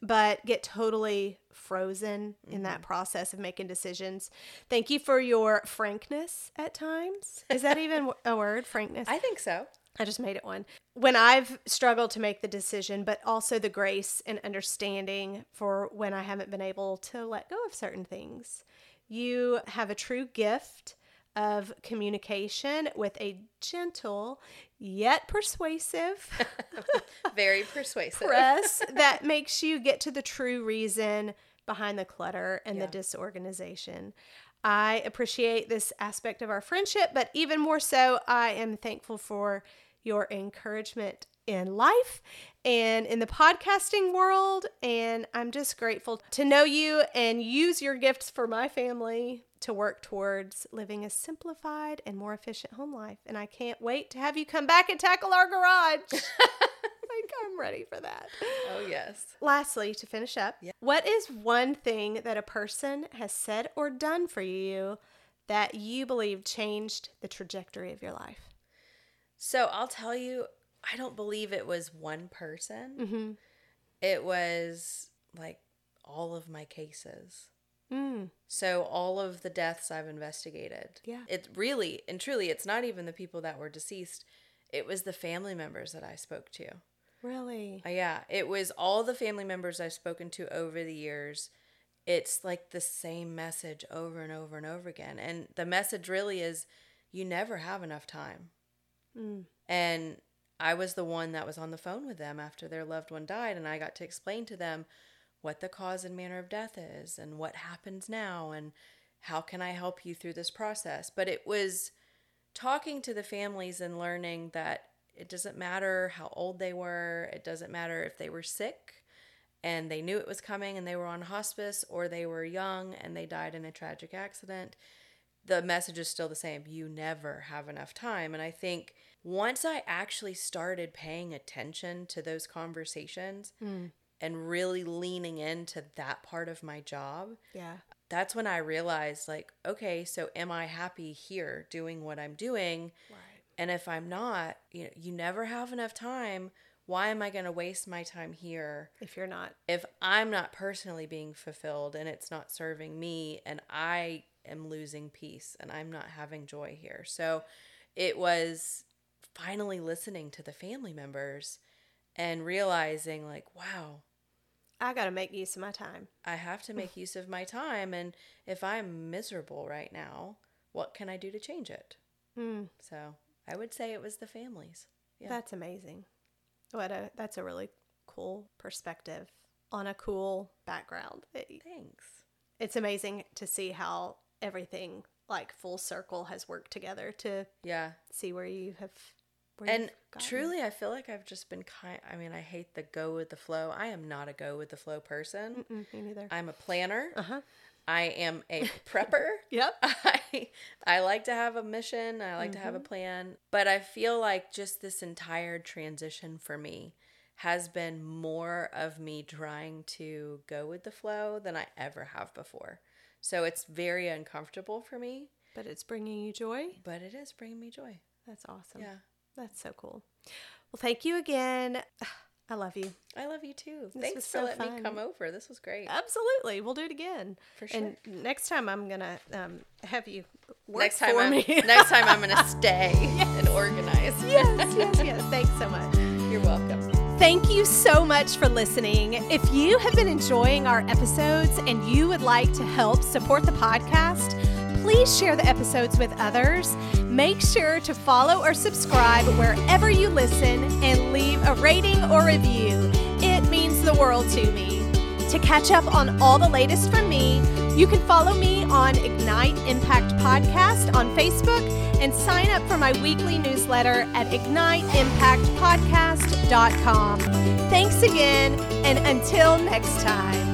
Speaker 1: but get totally frozen in that mm-hmm. process of making decisions. Thank you for your frankness at times. Is that even <laughs> a word? Frankness?
Speaker 2: I think so.
Speaker 1: I just made it one. When I've struggled to make the decision, but also the grace and understanding for when I haven't been able to let go of certain things. You have a true gift of communication with a gentle yet persuasive <laughs>
Speaker 2: Very persuasive.
Speaker 1: press <laughs> that makes you get to the true reason behind the clutter and
Speaker 2: Yeah.
Speaker 1: the disorganization. I appreciate this aspect of our friendship, but even more so, I am thankful for your encouragement in life and in the podcasting world. And I'm just grateful to know you and use your gifts for my family to work towards living a simplified and more efficient home life. And I can't wait to have you come back and tackle our garage. <laughs> <laughs> like, I'm ready for that.
Speaker 2: Oh yes.
Speaker 1: Lastly, to finish up,
Speaker 2: Yeah.
Speaker 1: what is one thing that a person has said or done for you that you believe changed the trajectory of your life?
Speaker 2: So I'll tell you, I don't believe it was one person.
Speaker 1: Mm-hmm.
Speaker 2: It was like all of my cases.
Speaker 1: Mm.
Speaker 2: So all of the deaths I've investigated.
Speaker 1: Yeah.
Speaker 2: It really and truly it's not even the people that were deceased. It was the family members that I spoke to.
Speaker 1: Really?
Speaker 2: Uh, yeah, it was all the family members I've spoken to over the years. It's like the same message over and over and over again. And the message really is you never have enough time.
Speaker 1: Mm.
Speaker 2: And I was the one that was on the phone with them after their loved one died, and I got to explain to them what the cause and manner of death is and what happens now and how can I help you through this process. But it was talking to the families and learning that it doesn't matter how old they were, it doesn't matter if they were sick and they knew it was coming and they were on hospice or they were young and they died in a tragic accident the message is still the same. You never have enough time. And I think once I actually started paying attention to those conversations hmm. and really leaning into that part of my job,
Speaker 1: Yeah.
Speaker 2: that's when I realized, like, okay, so am I happy here doing what I'm doing?
Speaker 1: Right.
Speaker 2: And if I'm not, you know, you never have enough time. Why am I going to waste my time here?
Speaker 1: If you're not.
Speaker 2: if I'm not personally being fulfilled and it's not serving me and I am losing peace and I'm not having joy here. So it was finally listening to the family members and realizing like, wow,
Speaker 1: I got to make use of my time.
Speaker 2: I have to make <laughs> use of my time and if I'm miserable right now, what can I do to change it?
Speaker 1: Mm.
Speaker 2: So I would say it was the families. Yeah.
Speaker 1: That's amazing. What a that's a really cool perspective on a cool background. It-
Speaker 2: Thanks.
Speaker 1: it's amazing to see how everything like full circle has worked together to
Speaker 2: Yeah.
Speaker 1: see where you have
Speaker 2: And
Speaker 1: gotten.
Speaker 2: truly, I feel like I've just been kind. I mean, I hate the go with the flow. I am not a go with the flow person.
Speaker 1: Mm, me neither.
Speaker 2: I'm a planner.
Speaker 1: Uh-huh.
Speaker 2: I am a prepper. <laughs>
Speaker 1: Yep. <laughs>
Speaker 2: I I like to have a mission. I like to have a
Speaker 1: Mm-hmm.
Speaker 2: plan. But I feel like just this entire transition for me has been more of me trying to go with the flow than I ever have before. So it's very uncomfortable for me,
Speaker 1: But it's bringing you joy.
Speaker 2: but it is bringing me joy.
Speaker 1: That's awesome.
Speaker 2: Yeah.
Speaker 1: That's so cool. Well, thank you again. <sighs> I love you.
Speaker 2: I love you too.
Speaker 1: This
Speaker 2: Thanks for
Speaker 1: so
Speaker 2: letting me come over. This was great.
Speaker 1: Absolutely. We'll do it again.
Speaker 2: For sure.
Speaker 1: And next time I'm going to um, have you work
Speaker 2: next time
Speaker 1: for
Speaker 2: I'm,
Speaker 1: me. <laughs>
Speaker 2: next time I'm gonna <laughs> stay and organize.
Speaker 1: yes, yes, yes. Thanks so much.
Speaker 2: You're welcome.
Speaker 3: Thank you so much for listening. If you have been enjoying our episodes and you would like to help support the podcast, please share the episodes with others. Make sure to follow or subscribe wherever you listen and leave a rating or review. It means the world to me. To catch up on all the latest from me,
Speaker 1: You can follow me on Ignite Impact Podcast on Facebook and sign up for my weekly newsletter at igniteimpactpodcast.com. Thanks again, and until next time.